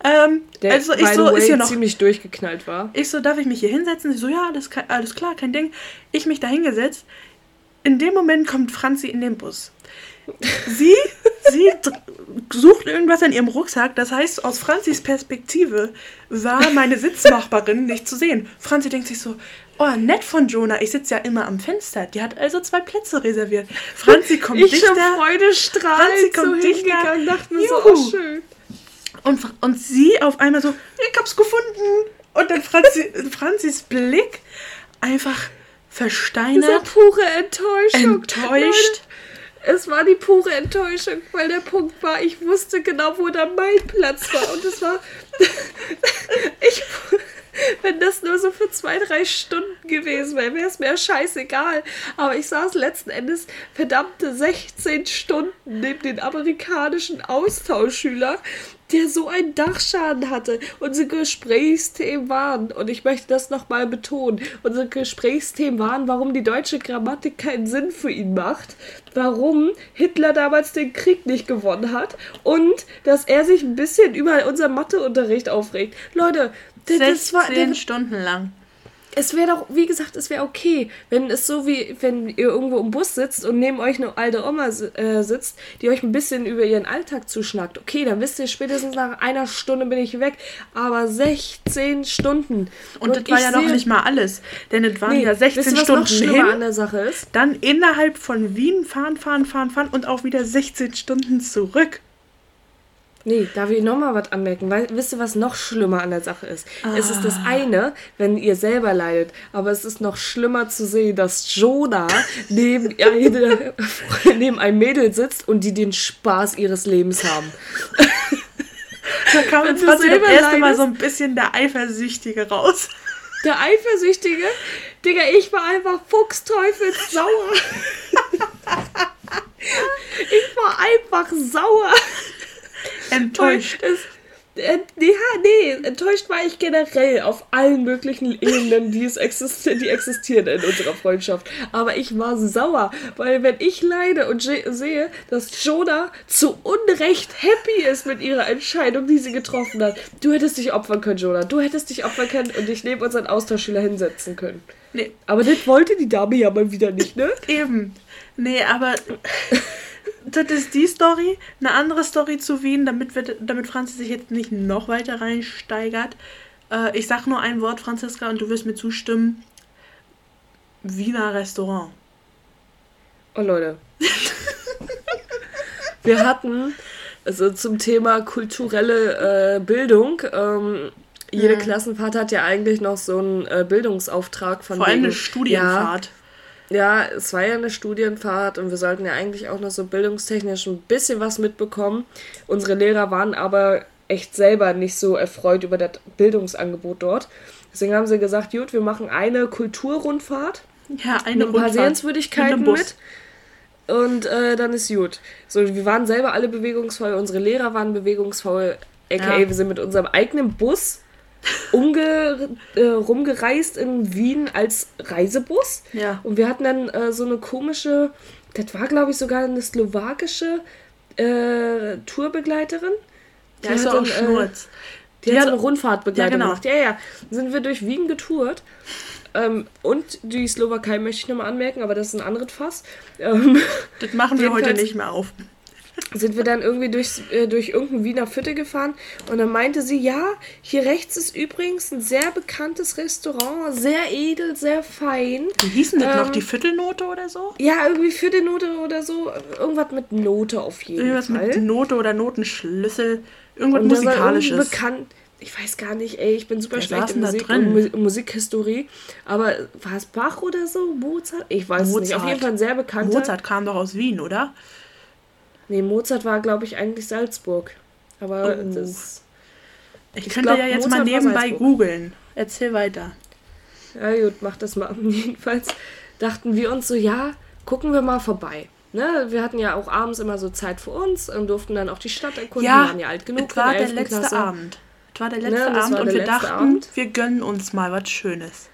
Ähm, Der, also ich so, way, ist hier noch. ziemlich durchgeknallt war. Ich so, darf ich mich hier hinsetzen? Sie so, ja, alles, alles klar, kein Ding. Ich mich da hingesetzt. In dem Moment kommt Franzi in den Bus. Sie, sie sucht irgendwas in ihrem Rucksack. Das heißt, aus Franzis Perspektive war meine Sitznachbarin nicht zu sehen. Franzi denkt sich so, oh, nett von Jonah. Ich sitze ja immer am Fenster. Die hat also zwei Plätze reserviert. Franzi kommt Ich dichter. freudestrahlend Franzi so kommt dichter. hingegangen, dachte mir so, oh schön. Und, und sie auf einmal so, ich hab's gefunden. Und dann Franzi, Franzis Blick einfach Versteinert, pure Enttäuschung. enttäuscht. Leute, es war die pure Enttäuschung, weil der Punkt war, ich wusste genau, wo da mein Platz war. Und es war. ich, wenn das nur so für zwei, drei Stunden gewesen wäre, wäre es mir scheißegal. Aber ich saß letzten Endes verdammte 16 Stunden neben den amerikanischen Austauschschüler, der so einen Dachschaden hatte. Unsere Gesprächsthemen waren, und ich möchte das nochmal betonen, unsere Gesprächsthemen waren, warum die deutsche Grammatik keinen Sinn für ihn macht, warum Hitler damals den Krieg nicht gewonnen hat und dass er sich ein bisschen über unseren Matheunterricht aufregt. Leute, das, das war, 16 Stunden lang. Es wäre doch, wie gesagt, es wäre okay, wenn es so wie, wenn ihr irgendwo im Bus sitzt und neben euch eine alte Oma äh, sitzt, die euch ein bisschen über ihren Alltag zuschnackt. Okay, dann wisst ihr, spätestens nach einer Stunde bin ich weg. Aber 16 Stunden. Und, das war ja noch nicht mal alles. Denn es waren Nee, ja 16 wisst ihr, was Stunden noch schlimmer an hin, der Sache ist? dann innerhalb von Wien fahren, fahren, fahren, fahren und auch wieder 16 Stunden zurück. Nee, darf ich nochmal was anmerken? Weil, wisst ihr, was noch schlimmer an der Sache ist? Es ist Ah. das eine, wenn ihr selber leidet, aber es ist noch schlimmer zu sehen, dass Jonah neben, eine, neben einem Mädel sitzt und die den Spaß ihres Lebens haben. Da kam jetzt das erste Mal so ein bisschen der Eifersüchtige raus. Der Eifersüchtige, Digga, ich war einfach fuchsteufelsauer. ich war einfach sauer. Enttäuscht. Äh, ja, nee, enttäuscht war ich generell auf allen möglichen Ebenen, die, es existi die existieren in unserer Freundschaft. Aber ich war sauer, weil wenn ich leide und sehe, dass Jonah zu Unrecht happy ist mit ihrer Entscheidung, die sie getroffen hat. Du hättest dich opfern können, Jonah. Du hättest dich opfern können und dich neben unseren Austauschschüler hinsetzen können. Nee, Aber das wollte die Dame ja mal wieder nicht, ne? eben. Nee, aber das ist die Story. Eine andere Story zu Wien, damit, wir, damit Franzi sich jetzt nicht noch weiter reinsteigert. Äh, ich sag nur ein Wort, Franziska, und du wirst mir zustimmen. Wiener Restaurant. Oh Leute. Wir hatten also zum Thema kulturelle äh, Bildung. Ähm, jede Mhm. Klassenfahrt hat ja eigentlich noch so einen äh, Bildungsauftrag von Vor allem eine Studienfahrt. Ja, ja, es war ja eine Studienfahrt und wir sollten ja eigentlich auch noch so bildungstechnisch ein bisschen was mitbekommen. Unsere Lehrer waren aber echt selber nicht so erfreut über das Bildungsangebot dort. Deswegen haben sie gesagt, gut, wir machen eine Kulturrundfahrt Ja, eine mit ein paar. Sehenswürdigkeiten mit. Und äh, dann ist gut. So, wir waren selber alle bewegungsvoll, unsere Lehrer waren bewegungsvoll, aka Ja. wir sind mit unserem eigenen Bus umge äh, rumgereist in Wien als Reisebus. Ja. Und wir hatten dann äh, so eine komische, das war glaube ich sogar eine slowakische äh, Tourbegleiterin. Der ist hat auch dann, äh, Schnurz. die, Die hat so eine Rundfahrtbegleitung Ja, genau. gemacht. Ja, ja. Sind wir durch Wien getourt. Ähm, und die Slowakei möchte ich nochmal anmerken, aber das ist ein anderes Fass. Ähm, Das machen wir heute Jedenfalls- nicht mehr auf. Sind wir dann irgendwie durchs, äh, durch irgendein Wiener Viertel gefahren und dann meinte sie, ja, hier rechts ist übrigens ein sehr bekanntes Restaurant, sehr edel, sehr fein. Wie hießen das noch? Ähm, Die Viertelnote oder so? Ja, irgendwie für die Note oder so. Irgendwas mit Note auf jeden Irgendwas Fall. mit Note oder Notenschlüssel. Irgendwas Und Musikalisches. bekannt. Ich weiß gar nicht, ey, ich bin super schlecht in Musik und Mu Musikhistorie. Aber war es Bach oder so? Mozart? Ich weiß es nicht. Auf Mozart. jeden Fall ein sehr bekannter. Mozart kam doch aus Wien, oder? Nee, Mozart war, glaube ich, eigentlich Salzburg. Aber Oh. das. Ich, Ich könnte glaub, ja jetzt Mozart mal nebenbei googeln. Erzähl weiter. Ja, gut, mach das mal. Jedenfalls dachten wir uns so, ja, gucken wir mal vorbei. Ne? Wir hatten ja auch abends immer so Zeit für uns und durften dann auch die Stadt erkunden. wir waren ja alt genug es war der letzte 11. Klasse. Abend. Es war der Ne, letzte das Abend und wir dachten, Abend. wir gönnen uns mal was Schönes.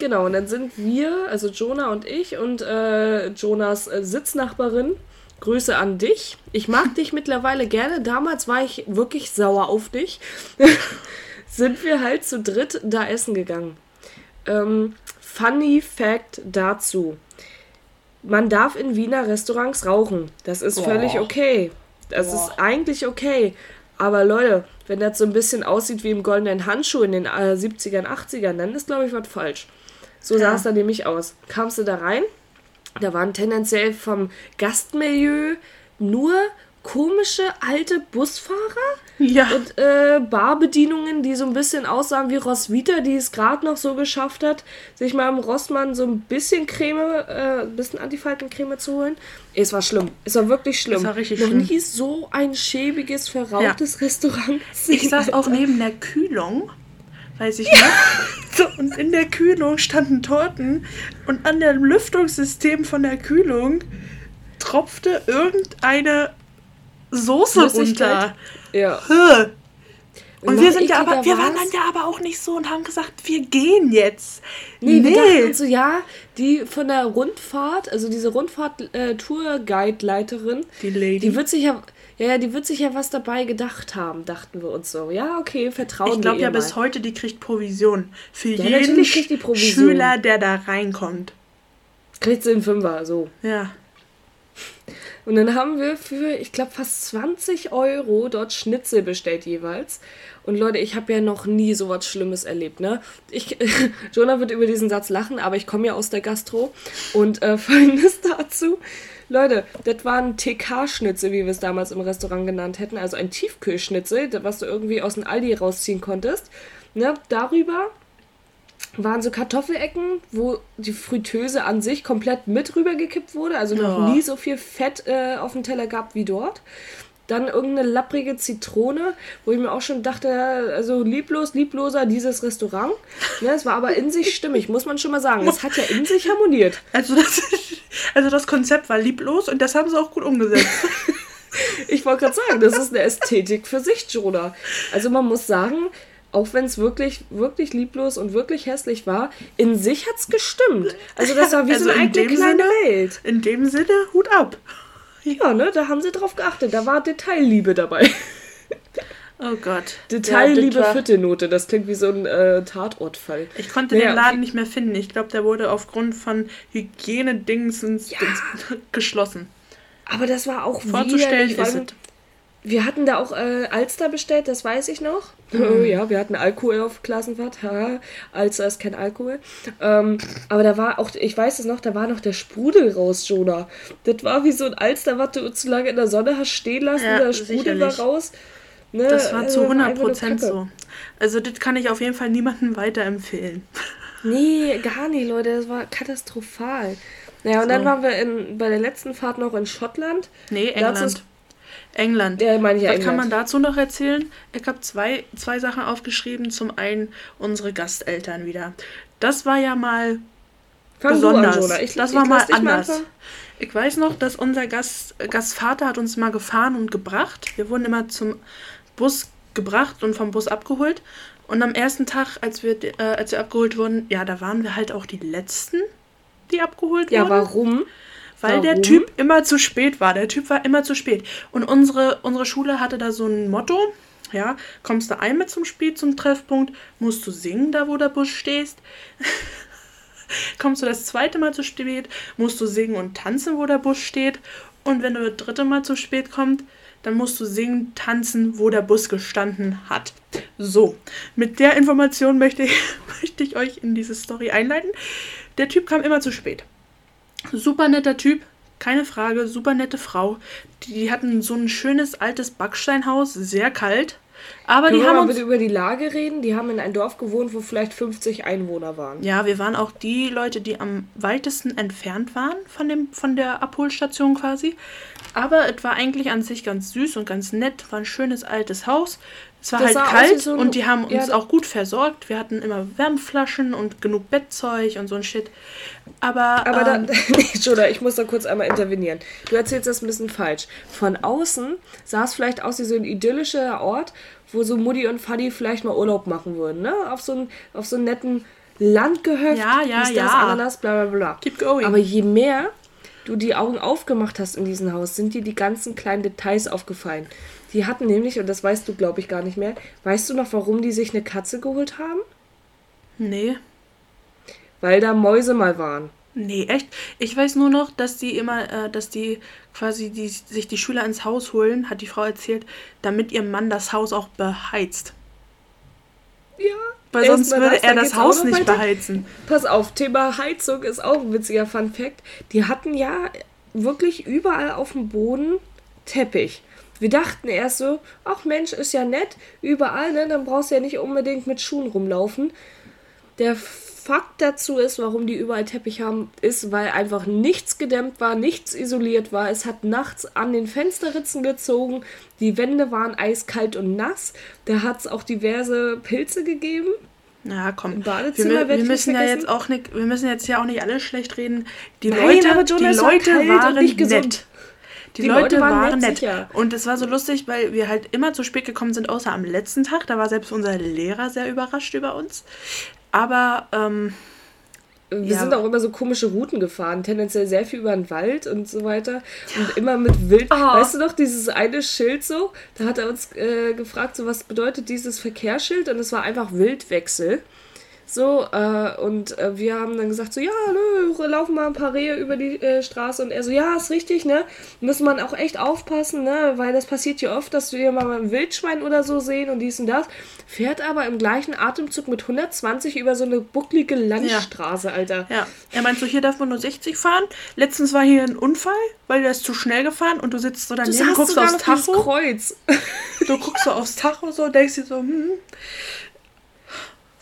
Genau, und dann sind wir, also Jonah und ich und äh, Jonas äh, Sitznachbarin, Grüße an dich. Ich mag dich mittlerweile gerne. Damals war ich wirklich sauer auf dich. sind wir halt zu dritt da essen gegangen. Ähm, funny Fact dazu. man darf in Wiener Restaurants rauchen. Das ist Boah. völlig okay. Das Boah. ist eigentlich okay. Aber Leute, wenn das so ein bisschen aussieht wie im goldenen Handschuh in den äh, 70ern, 80ern, dann ist, glaube ich, was falsch. So sah Ja. es dann nämlich aus. Kamst du da rein? Da waren tendenziell vom Gastmilieu nur komische alte Busfahrer Ja. und äh, Barbedienungen, die so ein bisschen aussahen wie Roswitha, die es gerade noch so geschafft hat, sich mal im Rossmann so ein bisschen Creme, äh, ein bisschen Antifaltencreme zu holen. Es war schlimm. Es war wirklich schlimm. Es war richtig noch schlimm. nie so ein schäbiges, verrautes Restaurant. Ich saß auch neben der Kühlung, weiß ich noch. So, und in der Kühlung standen Torten und an dem Lüftungssystem von der Kühlung tropfte irgendeine Soße runter. Ja. Höh. Und wir sind ja aber, wir waren dann ja aber auch nicht so und haben gesagt, wir gehen jetzt. Nee, wir dachten so, ja, die von der Rundfahrt, also diese Rundfahrt-Tour-Guide-Leiterin, Die Lady. die wird sich ja, ja, ja, die wird sich ja was dabei gedacht haben, dachten wir uns so. Ja, okay, vertrauen ich glaube ja ihr bis mal. heute, die kriegt Provision. Für Ja, jeden natürlich kriegt die Provision. Schüler, der da reinkommt. Kriegt sie einen Fünfer, so. Ja. Und dann haben wir für, ich glaube, fast 20 Euro dort Schnitzel bestellt jeweils. Und Leute, ich habe ja noch nie so was Schlimmes erlebt, ne? Ich, Jonah wird über diesen Satz lachen, aber ich komme ja aus der Gastro. Und äh, folgendes dazu. Leute, das war ein TK-Schnitzel, wie wir es damals im Restaurant genannt hätten. Also ein Tiefkühlschnitzel, was du irgendwie aus dem Aldi rausziehen konntest. Ne? Darüber waren so Kartoffelecken, wo die Fritteuse an sich komplett mit rübergekippt wurde. Also noch Ja. nie so viel Fett äh, auf dem Teller gab wie dort. Dann irgendeine lapprige Zitrone, wo ich mir auch schon dachte, also lieblos, liebloser dieses Restaurant. Ne, es war aber in sich stimmig, muss man schon mal sagen. Es hat ja in sich harmoniert. Also das, also das Konzept war lieblos und das haben sie auch gut umgesetzt. Ich wollte gerade sagen, das ist eine Ästhetik für sich, Jonah. Also man muss sagen, auch wenn es wirklich, wirklich lieblos und wirklich hässlich war, in sich hat es gestimmt. Also das war wie Also so eine eigene kleine Sinne- Welt. In dem Sinne, Hut ab. Ja, ne, da haben sie drauf geachtet. Da war Detailliebe dabei. Oh Gott. Detailliebe Ja, das war- vierte Note. Das klingt wie so ein äh, Tatortfall. Ich konnte Naja, den Laden nicht mehr finden. Ich glaube, der wurde aufgrund von Hygienedingsens Ja. Geschlossen. Aber das war auch Vorzustellen widerlich, ist es. Wir hatten da auch äh, Alster bestellt, das weiß ich noch. Mhm. Oh, ja, wir hatten Alkohol auf Klassenfahrt. Haha, Alster ist kein Alkohol. Ähm, aber da war auch, ich weiß es noch, da war noch der Sprudel raus, Jonah. Das war wie so ein Alster, was du zu lange in der Sonne hast stehen lassen. Ja, der Sprudel sicherlich. war raus. Ne, Das war zu äh, 100 einfach nur Prozent Kacke. so. Also das kann ich auf jeden Fall niemandem weiterempfehlen. Nee, gar nicht, Leute. Das war katastrophal. Naja, und dann So. waren wir in, bei der letzten Fahrt noch in Schottland. Nee, England. England. Ja, meine ich ja Was kann man England. dazu noch erzählen? Ich habe zwei, zwei Sachen aufgeschrieben. Zum einen unsere Gasteltern wieder. Das war ja mal Fang besonders. an. Ich, das ich war mal anders. anfangen. ich weiß noch, dass unser Gast, Gastvater hat uns mal gefahren und gebracht. Wir wurden immer zum Bus gebracht und vom Bus abgeholt. Und am ersten Tag, als wir, äh, als wir abgeholt wurden, ja, da waren wir halt auch die Letzten, die abgeholt Ja, wurden. warum? Weil der Warum? Typ immer zu spät war. Der Typ war immer zu spät. Und unsere, unsere Schule hatte da so ein Motto. Ja, kommst du einmal zum Spiel, zum Treffpunkt, musst du singen, da wo der Bus stehst. kommst du das zweite Mal zu spät, musst du singen und tanzen, wo der Bus steht. Und wenn du das dritte Mal zu spät kommst, dann musst du singen, tanzen, wo der Bus gestanden hat. So, mit der Information möchte ich, möchte ich euch in diese Story einleiten. Der Typ kam immer zu spät. Super netter Typ, keine Frage, super nette Frau. Die, hatten so ein schönes altes Backsteinhaus, sehr kalt. Aber Können die wir haben mal uns. bitte über die Lage reden? Die haben in ein Dorf gewohnt, wo vielleicht 50 Einwohner waren. Ja, wir waren auch die Leute, die am weitesten entfernt waren von, dem, von der Abholstation quasi. Aber es war eigentlich an sich ganz süß und ganz nett. War ein schönes altes Haus. Es war Das halt kalt so und die haben uns ja, auch gut versorgt. Wir hatten immer Wärmflaschen und genug Bettzeug und so ein Shit. Aber, Aber ähm, da, Joda, ich muss da kurz einmal intervenieren. Du erzählst das ein bisschen falsch. Von außen sah es vielleicht aus wie so ein idyllischer Ort, wo so Mutti und Fadi vielleicht mal Urlaub machen würden, ne? Auf so einen, auf so einen netten Landgehöft, Ja, ja, das, ja. Ananas, bla bla bla. Keep going. Aber je mehr du die Augen aufgemacht hast in diesem Haus, sind dir die ganzen kleinen Details aufgefallen. Die hatten nämlich, und das weißt du, glaube ich, gar nicht mehr, weißt du noch, warum die sich eine Katze geholt haben? nee. Weil da Mäuse mal waren. Nee, echt? Ich weiß nur noch, dass die immer, äh, dass die quasi die, sich die Schüler ins Haus holen, hat die Frau erzählt, damit ihr Mann das Haus auch beheizt. Ja. Weil sonst würde das, er das Haus nicht weiter. beheizen. Pass auf, Thema Heizung ist auch ein witziger Fun Fact. Die hatten ja wirklich überall auf dem Boden Teppich. Wir dachten erst so, ach Mensch, ist ja nett, überall, ne? Dann brauchst du ja nicht unbedingt mit Schuhen rumlaufen. Der Fakt dazu ist, warum die überall Teppich haben, ist, weil einfach nichts gedämmt war, nichts isoliert war. Es hat nachts an den Fensterritzen gezogen, die Wände waren eiskalt und nass. Da hat es auch diverse Pilze gegeben. Ja, komm. Im Wir, Badezimmer wir ich müssen ja jetzt auch nicht, wir müssen jetzt ja auch nicht alle schlecht reden. Die Nein, Leute, die Leute waren nicht gesund. nett. Die, Die Leute, Leute waren nett, nett. Und es war so lustig, weil wir halt immer zu spät gekommen sind, außer am letzten Tag. Da war selbst unser Lehrer sehr überrascht über uns. Aber ähm, Wir Ja. sind auch immer so komische Routen gefahren, tendenziell sehr viel über den Wald und so weiter. Und immer mit Wild. Ah. Weißt du noch, dieses eine Schild so? Da hat er uns äh, gefragt, so was bedeutet dieses Verkehrsschild? Und es war einfach Wildwechsel. So, äh, und äh, wir haben dann gesagt, so, ja, nö, laufen mal ein paar Rehe über die äh, Straße. Und er so, ja, ist richtig, ne? Muss man auch echt aufpassen, ne? Weil das passiert hier oft, dass wir mal ein Wildschwein oder so sehen und dies und das. Fährt aber im gleichen Atemzug mit 120 über so eine bucklige Landstraße, Alter. ja, er meint so, hier darf man nur 60 fahren. Letztens war hier ein Unfall, weil der ist zu schnell gefahren und du sitzt so Du daneben, hast guckst aufs Tacho. Kreuz. Du guckst so aufs Tacho so, denkst dir so, hm.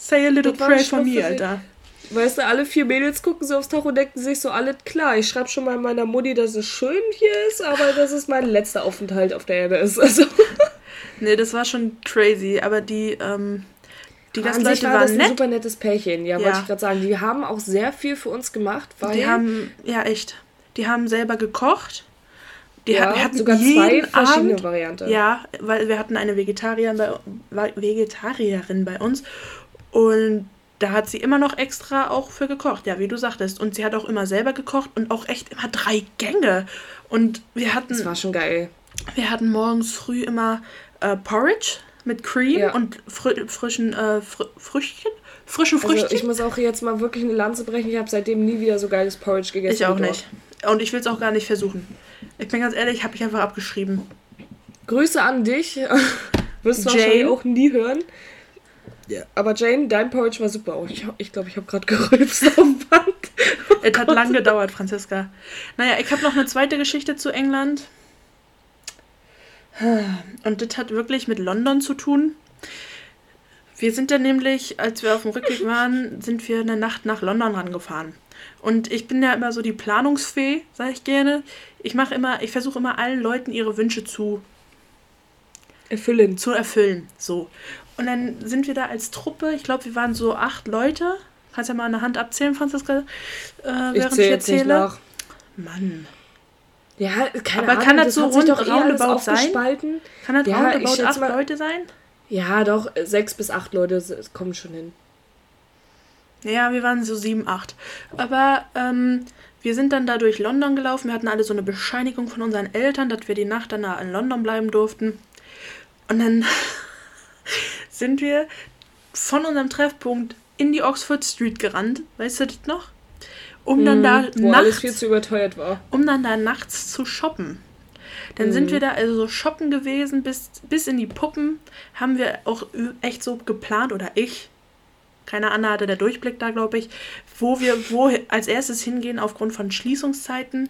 Say a little Das prayer ein for me. Alter. Weißt du, alle vier Mädels gucken so aufs Tacho und denken sich so, alles klar, ich schreibe schon mal meiner Mutti, dass es schön hier ist, aber dass es mein letzter Aufenthalt auf der Erde ist. Also, Nee, das war schon crazy, aber die, ähm, die Gastleute war das waren ein nett. super nettes Pärchen, ja, Ja. wollte ich gerade sagen. Die haben auch sehr viel für uns gemacht, weil Die haben, ja echt, die haben selber gekocht. Die ja, hatten, sogar zwei verschiedene Abend, Varianten. Ja, weil wir hatten eine Vegetarierin bei, Vegetarierin bei uns und da hat sie immer noch extra auch für gekocht, ja, wie du sagtest. Und sie hat auch immer selber gekocht und auch echt immer drei Gänge. Und wir hatten, Das war schon geil. wir hatten morgens früh immer äh, Porridge mit Cream Ja. und fri frischen äh, fr Früchtchen, frischen Also Früchtchen. ich muss auch jetzt mal wirklich eine Lanze brechen. Ich habe seitdem nie wieder so geiles Porridge gegessen. Ich auch nicht. Und ich will es auch gar nicht versuchen. Ich bin ganz ehrlich, habe ich einfach abgeschrieben. Grüße an dich. Wirst du wahrscheinlich auch nie hören. Aber Jane, dein Porridge war super. Oh, Ich glaube, ich, glaub, ich habe gerade gerülpst auf dem Band. Es hat lang gedauert, Franziska. Naja, ich habe noch eine zweite Geschichte zu England. Und das hat wirklich mit London zu tun. Wir sind dann nämlich, als wir auf dem Rückweg waren, sind wir eine Nacht nach London rangefahren. Und ich bin ja immer so die Planungsfee, sage ich gerne. Ich mache immer, ich versuche immer allen Leuten ihre Wünsche zu Erfüllend. zu erfüllen. So. Und dann sind wir da als Truppe, ich glaube, wir waren so acht Leute. Kannst ja mal der Hand abzählen, Franziska, äh, während Ich ich, erzähle. Mann. Ja, keine Aber Ahnung, kann das so rund- doch roundabout sein? aufgespalten. Kann das Ja, roundabout acht mal- Leute sein? Ja, doch, sechs bis acht Leute kommen schon hin. Ja, wir waren so sieben, acht. Aber ähm, wir sind dann da durch London gelaufen. Wir hatten alle so eine Bescheinigung von unseren Eltern, dass wir die Nacht dann da in London bleiben durften. Und dann sind wir von unserem Treffpunkt in die Oxford Street gerannt. Weißt du das noch? Um dann da Wo alles viel nachts, zu überteuert war. um dann da nachts zu shoppen. Dann Mhm. sind wir da also so shoppen gewesen, bis, bis in die Puppen. Haben wir auch echt so geplant, oder ich. Keine Anna hatte der Durchblick da, glaube ich, wo wir wo als erstes hingehen aufgrund von Schließungszeiten.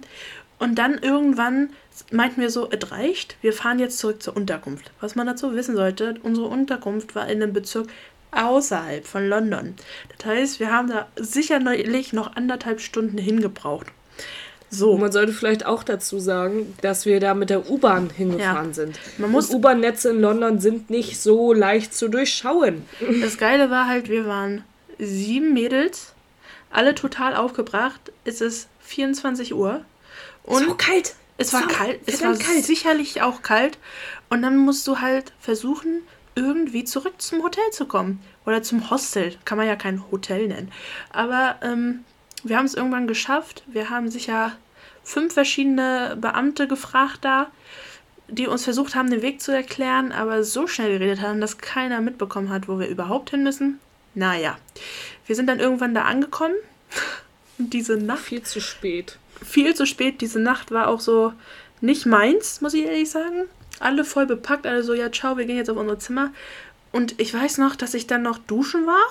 Und dann irgendwann meinten wir so, es reicht, wir fahren jetzt zurück zur Unterkunft. Was man dazu wissen sollte, unsere Unterkunft war in einem Bezirk außerhalb von London. Das heißt, wir haben da sicherlich noch anderthalb Stunden hingebraucht. So. Man sollte vielleicht auch dazu sagen, dass wir da mit der U-Bahn hingefahren Ja. sind. Man muss- U-Bahn-Netze in London sind nicht so leicht zu durchschauen. Das Geile war halt, wir waren sieben Mädels, alle total aufgebracht. Es ist 24 Uhr. Und so kalt. es war so kalt. Es war kalt. sicherlich auch kalt. Und dann musst du halt versuchen, irgendwie zurück zum Hotel zu kommen. Oder zum Hostel. Kann man ja kein Hotel nennen. Aber ähm, wir haben es irgendwann geschafft. Wir haben sicher fünf verschiedene Beamte gefragt da, die uns versucht haben, den Weg zu erklären, aber so schnell geredet haben, dass keiner mitbekommen hat, wo wir überhaupt hin müssen. Naja, wir sind dann irgendwann da angekommen. Und diese Nacht. Viel zu spät. Viel zu spät. Diese Nacht war auch so nicht meins, muss ich ehrlich sagen. Alle voll bepackt, alle so, ja, ciao, wir gehen jetzt auf unser Zimmer. Und ich weiß noch, dass ich dann noch duschen war.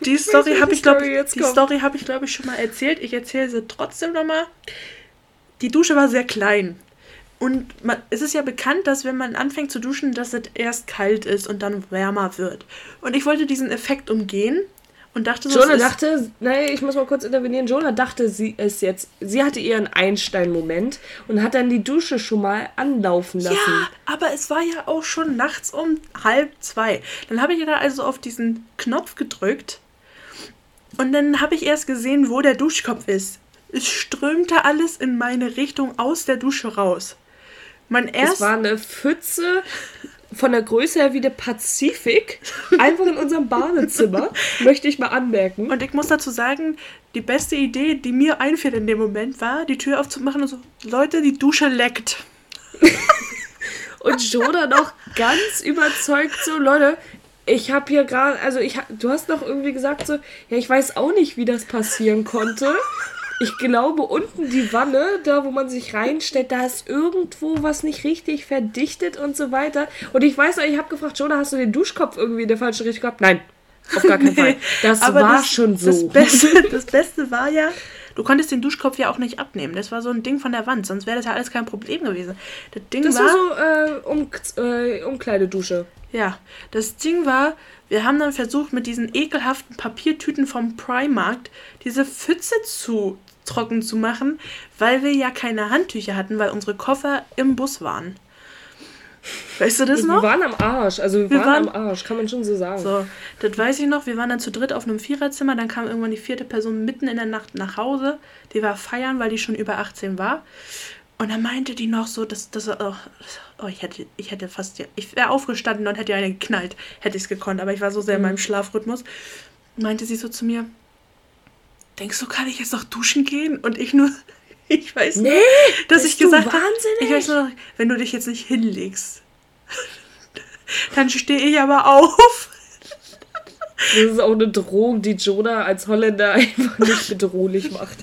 Die Story habe ich, glaube ich, die Story habe ich, glaube ich, schon mal erzählt. Ich erzähle sie trotzdem nochmal. Die Dusche war sehr klein. Und man, es ist ja bekannt, dass wenn man anfängt zu duschen, dass es erst kalt ist und dann wärmer wird. Und ich wollte diesen Effekt umgehen und dachte so. Jonah dachte, nein, ich muss mal kurz intervenieren. Jonah dachte, sie ist jetzt, sie hatte ihren Einstein-Moment und hat dann die Dusche schon mal anlaufen lassen. Ja, aber es war ja auch schon nachts um halb zwei. Dann habe ich da also auf diesen Knopf gedrückt und dann habe ich erst gesehen, wo der Duschkopf ist. Es strömte alles in meine Richtung aus der Dusche raus. Mein erst es war eine Pfütze von der Größe her wie der Pazifik. Einfach in unserem Badezimmer, möchte ich mal anmerken. Und ich muss dazu sagen, die beste Idee, die mir einfällt in dem Moment, war, die Tür aufzumachen und so, Leute, die Dusche leckt. und Joda noch ganz überzeugt so, Leute, ich habe hier gerade, also ich, du hast noch irgendwie gesagt so, ja, ich weiß auch nicht, wie das passieren konnte. Ich glaube, unten die Wanne, da wo man sich reinstellt, da ist irgendwo was nicht richtig verdichtet und so weiter. Und ich weiß noch, ich habe gefragt, Jonah, hast du den Duschkopf irgendwie in der falschen Richtung gehabt? Nein, auf gar keinen Fall. Das war das, schon so. Das Beste, das Beste war ja, du konntest den Duschkopf ja auch nicht abnehmen. Das war so ein Ding von der Wand, sonst wäre das ja alles kein Problem gewesen. Das Ding das war, war so äh, um, äh, Umkleidedusche. Ja, das Ding war, wir haben dann versucht, mit diesen ekelhaften Papiertüten vom Primark diese Pfütze zu trocken zu machen, weil wir ja keine Handtücher hatten, weil unsere Koffer im Bus waren. Weißt du das noch? Wir waren am Arsch, also wir, wir waren, waren, am Arsch, kann man schon so sagen. So, das weiß ich noch. Wir waren dann zu dritt auf einem Viererzimmer, dann kam irgendwann die vierte Person mitten in der Nacht nach Hause. Die war feiern, weil die schon über 18 war. Und dann meinte die noch so, dass das oh, oh, ich hätte ich hätte fast ich wäre aufgestanden und hätte eine geknallt, hätte ich es gekonnt, aber ich war so sehr mhm. in meinem Schlafrhythmus. Meinte sie so zu mir, denkst du, kann ich jetzt noch duschen gehen? Und ich nur, ich weiß nee, nicht, dass ich gesagt habe, ich weiß nur, wenn du dich jetzt nicht hinlegst, dann stehe ich aber auf. Das ist auch eine Drohung, die Jonah als Holländer einfach nicht bedrohlich macht.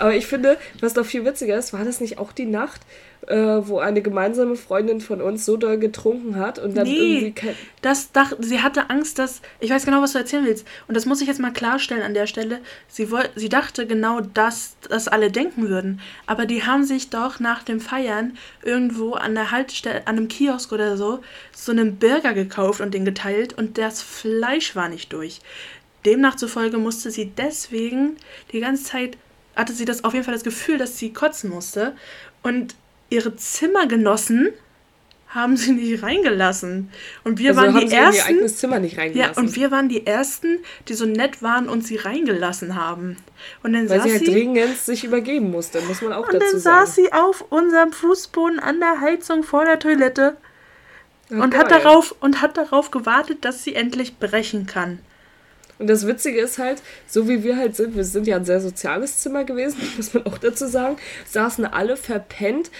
Aber ich finde, was doch viel witziger ist, war das nicht auch die Nacht, äh, wo eine gemeinsame Freundin von uns so doll getrunken hat und dann nee, irgendwie kein das dach, sie hatte Angst, dass ich weiß genau, was du erzählen willst und das muss ich jetzt mal klarstellen an der Stelle. Sie wollte, sie dachte genau, dass das alle denken würden, aber die haben sich doch nach dem Feiern irgendwo an der Haltestelle, an einem Kiosk oder so, so einen Burger gekauft und den geteilt und das Fleisch war nicht durch. Demnach zufolge musste sie deswegen die ganze Zeit hatte sie das auf jeden Fall das Gefühl, dass sie kotzen musste. Und ihre Zimmergenossen haben sie nicht reingelassen. Und wir also waren die ersten. In ihr eigenes Zimmer nicht reingelassen. Ja, und wir waren die ersten, die so nett waren und sie reingelassen haben. Und dann Weil saß sie halt sie, dringend sich übergeben musste, muss man auch dazu sagen. Und dann saß sie auf unserem Fußboden an der Heizung vor der Toilette oh, und hat darauf und hat darauf gewartet, dass sie endlich brechen kann. Und das Witzige ist halt, so wie wir halt sind, wir sind ja ein sehr soziales Zimmer gewesen, muss man auch dazu sagen, saßen alle verpennt,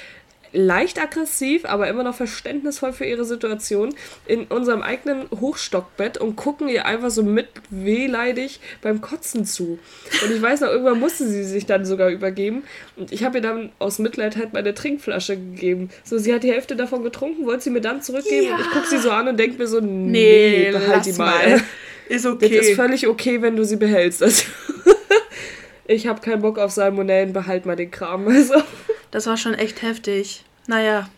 leicht aggressiv, aber immer noch verständnisvoll für ihre Situation in unserem eigenen Hochstockbett und gucken ihr einfach so mit wehleidig beim Kotzen zu. Und ich weiß noch, irgendwann musste sie sich dann sogar übergeben und ich habe ihr dann aus Mitleid halt meine Trinkflasche gegeben. So, sie hat die Hälfte davon getrunken, wollte sie mir dann zurückgeben ja. und ich gucke sie so an und denke mir so, nee, nee behalt die mal. mal. Ist okay. Das ist völlig okay, wenn du sie behältst. Also, ich habe keinen Bock auf Salmonellen, behalt mal den Kram. Also. Das war schon echt heftig. Naja.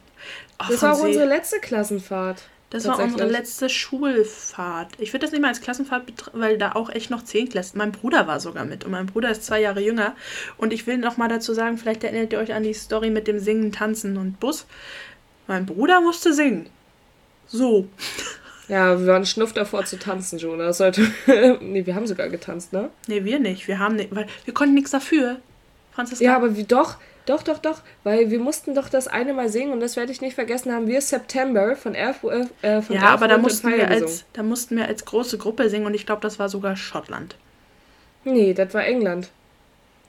Oh, das war auch unsere letzte Klassenfahrt. Das war unsere letzte Schulfahrt. Ich würde das nicht mal als Klassenfahrt betrachten, weil da auch echt noch zehn Klassen. Mein Bruder war sogar mit und mein Bruder ist zwei Jahre jünger. Und ich will noch mal dazu sagen, vielleicht erinnert ihr euch an die Story mit dem Singen, Tanzen und Bus. Mein Bruder musste singen. So. Ja, wir waren schnuff davor zu tanzen, Jonas. Sollte. nee, wir haben sogar getanzt, ne? Nee, wir nicht. Wir haben nicht, weil wir konnten nichts dafür. Franziska. Ja, aber wie doch, doch, doch, doch, weil wir mussten doch das eine Mal singen und das werde ich nicht vergessen, haben wir September von Elf, äh, von Ja, aber da mussten, wir als, da mussten wir als große Gruppe singen und ich glaube, das war sogar Schottland. Nee, das war England.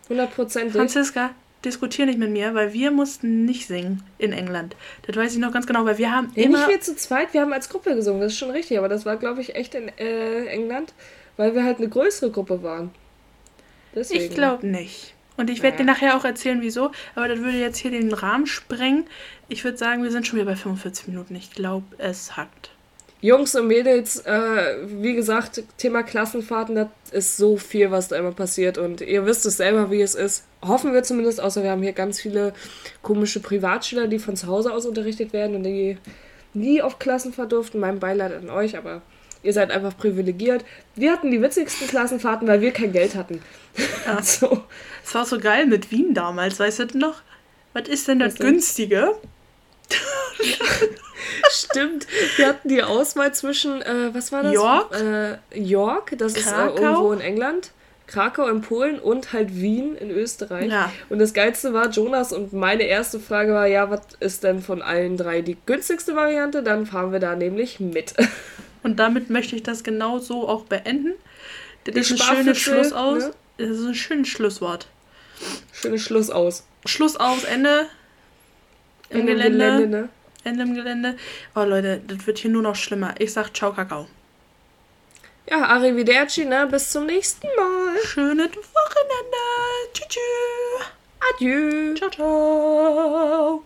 Hundertprozentig. Franziska, diskutier nicht mit mir, weil wir mussten nicht singen in England. Das weiß ich noch ganz genau, weil wir haben ja, immer... Nicht wir zu zweit, wir haben als Gruppe gesungen, das ist schon richtig, aber das war, glaube ich, echt in äh, England, weil wir halt eine größere Gruppe waren. Deswegen. Ich glaube nicht. Und ich werde dir nachher auch erzählen, wieso. Aber das würde jetzt hier den Rahmen sprengen. Ich würde sagen, wir sind schon wieder bei 45 Minuten. Ich glaube, es hackt. Jungs und Mädels, äh, wie gesagt, Thema Klassenfahrten, das ist so viel, was da immer passiert und ihr wisst es selber, wie es ist. Hoffen wir zumindest, außer wir haben hier ganz viele komische Privatschüler, die von zu Hause aus unterrichtet werden und die nie auf Klassenfahrt durften. Mein Beileid an euch, aber ihr seid einfach privilegiert. Wir hatten die witzigsten Klassenfahrten, weil wir kein Geld hatten. Also, Es war so geil mit Wien damals, weißt du noch? Was ist denn das günstige? Stimmt, wir hatten die Auswahl zwischen, äh, was war das? York? Äh, York, das ist äh, Krakau? irgendwo in England. Krakau in Polen und halt Wien in Österreich. Ja. Und das Geilste war Jonas und meine erste Frage war, ja, was ist denn von allen drei die günstigste Variante? Dann fahren wir da nämlich mit. Und damit möchte ich das genau so auch beenden. Das Die ist ein schönes Schluss aus. ne? Das ist ein schönes Schlusswort. Schönes Schluss aus. Schluss aus, Ende. In dem Gelände. Gelände, ne? Im Gelände. Oh Leute, das wird hier nur noch schlimmer. Ich sag ciao, Kakao. Ja, arrivederci, ne? Bis zum nächsten Mal. Schönes Wochenende. Tschüss. tschüss. Adieu. Ciao, ciao.